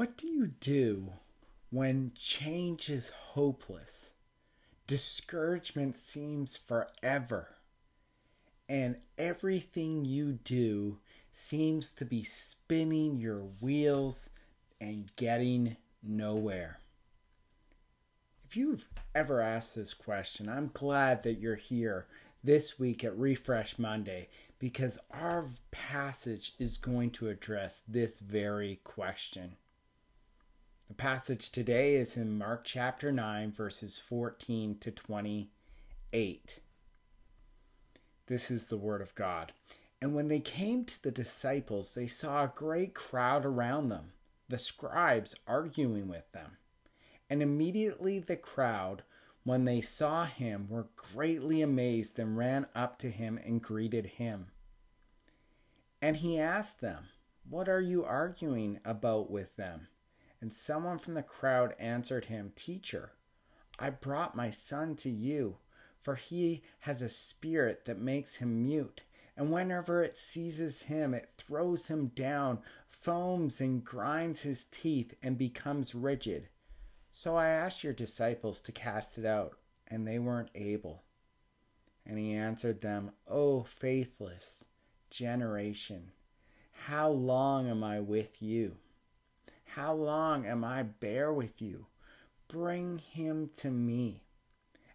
What do you do when change is hopeless? Discouragement seems forever, and everything you do seems to be spinning your wheels and getting nowhere. If you've ever asked this question, I'm glad that you're here this week at Refresh Monday because our passage is going to address this very question. The passage today is in Mark chapter 9, verses 14 to 28. This is the Word of God. And when they came to the disciples, they saw a great crowd around them, the scribes arguing with them. And immediately the crowd, when they saw him, were greatly amazed and ran up to him and greeted him. And he asked them, What are you arguing about with them? And someone from the crowd answered him, Teacher, I brought my son to you, for he has a spirit that makes him mute. And whenever it seizes him, it throws him down, foams and grinds his teeth, and becomes rigid. So I asked your disciples to cast it out, and they weren't able. And he answered them, O faithless generation, how long am I with you? How long am I bear with you? Bring him to me.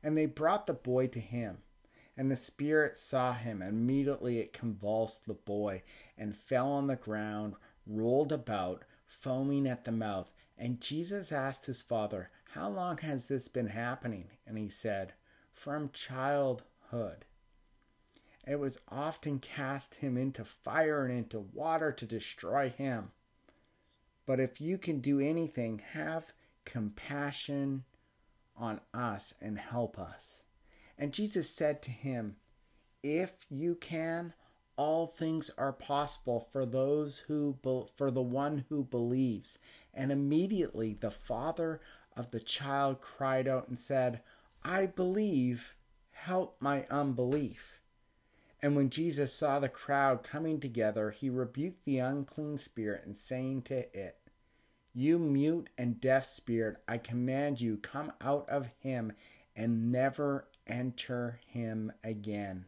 And they brought the boy to him. And the spirit saw him, and immediately it convulsed the boy, and fell on the ground, rolled about, foaming at the mouth. And Jesus asked his father, How long has this been happening? And he said, From childhood. It was often cast him into fire and into water to destroy him. But if you can do anything, have compassion on us and help us. And Jesus said to him, If you can, all things are possible for those who for the one who believes. And immediately the father of the child cried out and said, I believe, help my unbelief. And when Jesus saw the crowd coming together, he rebuked the unclean spirit and saying to it, You mute and deaf spirit, I command you, come out of him and never enter him again.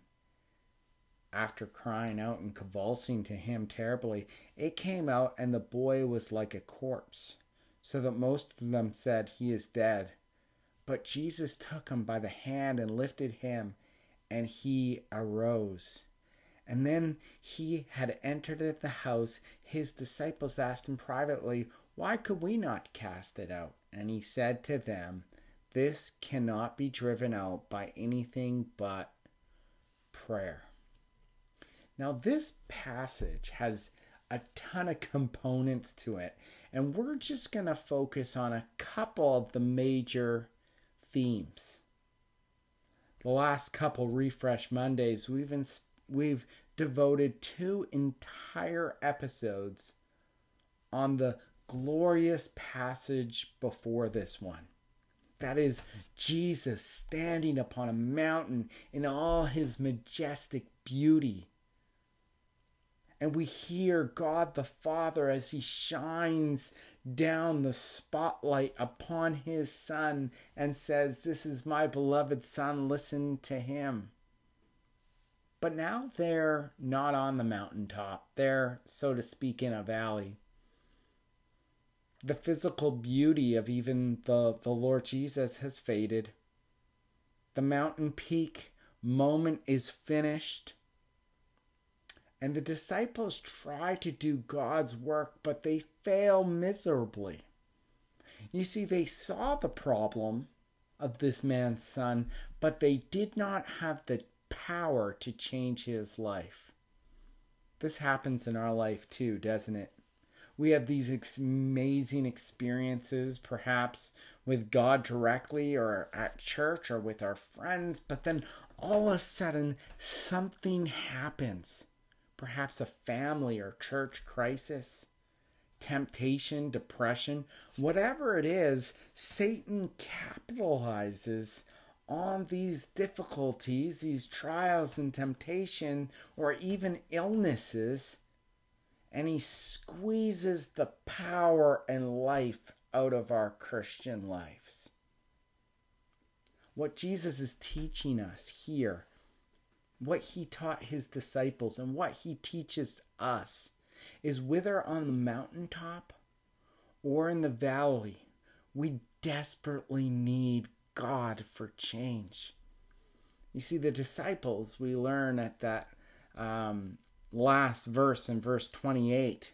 After crying out and convulsing to him terribly, it came out, and the boy was like a corpse, so that most of them said, He is dead. But Jesus took him by the hand and lifted him and he arose. And then he had entered the house. His disciples asked him privately, Why could we not cast it out? And he said to them, This cannot be driven out by anything but prayer. Now, this passage has a ton of components to it, and we're just going to focus on a couple of the major themes the last couple refresh Mondays, we've ins- we've devoted two entire episodes on the glorious passage before this one. That is Jesus standing upon a mountain in all his majestic beauty and we hear God the Father as he shines down the spotlight upon his Son and says, This is my beloved Son, listen to him. But now they're not on the mountaintop, they're, so to speak, in a valley. The physical beauty of even the, the Lord Jesus has faded. The mountain peak moment is finished and the disciples try to do God's work, but they fail miserably. You see, they saw the problem of this man's son, but they did not have the power to change his life. This happens in our life too, doesn't it? We have these ex- amazing experiences, perhaps with God directly or at church or with our friends, but then all of a sudden something happens perhaps a family or church crisis, temptation, depression, whatever it is, Satan capitalizes on these difficulties, these trials and temptation, or even illnesses, and he squeezes the power and life out of our Christian lives. What Jesus is teaching us here, what he taught his disciples, and what he teaches us is whether on the mountaintop or in the valley, we desperately need God for change. You see, the disciples, we learn at that um, last verse in verse 28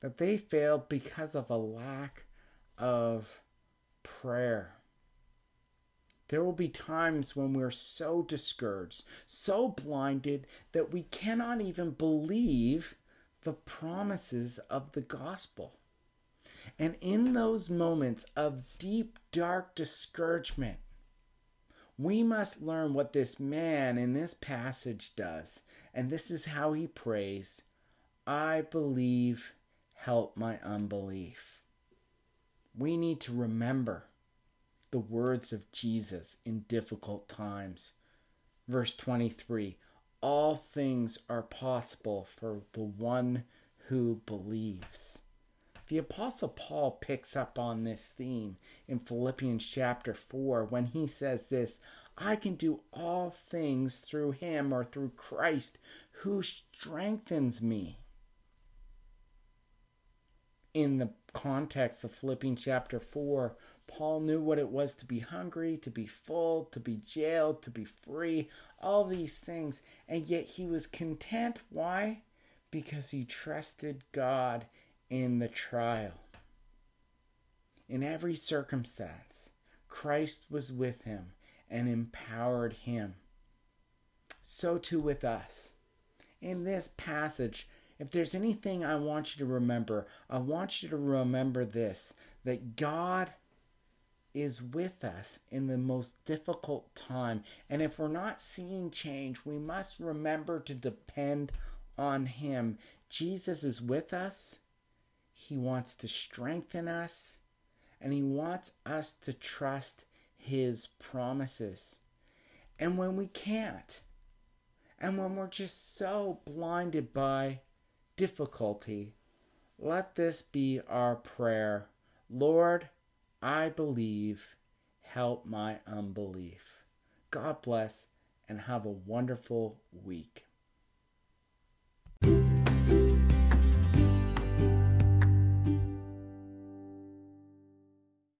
that they failed because of a lack of prayer. There will be times when we're so discouraged, so blinded that we cannot even believe the promises of the gospel. And in those moments of deep, dark discouragement, we must learn what this man in this passage does. And this is how he prays I believe, help my unbelief. We need to remember the words of Jesus in difficult times. Verse 23 All things are possible for the one who believes. The Apostle Paul picks up on this theme in Philippians chapter 4 when he says this I can do all things through him or through Christ who strengthens me. In the context of Philippians chapter 4, Paul knew what it was to be hungry, to be full, to be jailed, to be free, all these things, and yet he was content. Why? Because he trusted God in the trial. In every circumstance, Christ was with him and empowered him. So too with us. In this passage, if there's anything I want you to remember, I want you to remember this that God is with us in the most difficult time. And if we're not seeing change, we must remember to depend on Him. Jesus is with us he wants to strengthen us and He wants us to trust His promises. And when we can't, and when we're just so blinded by difficulty, let this be our prayer Lord, I believe, help my unbelief. God bless and have a wonderful week.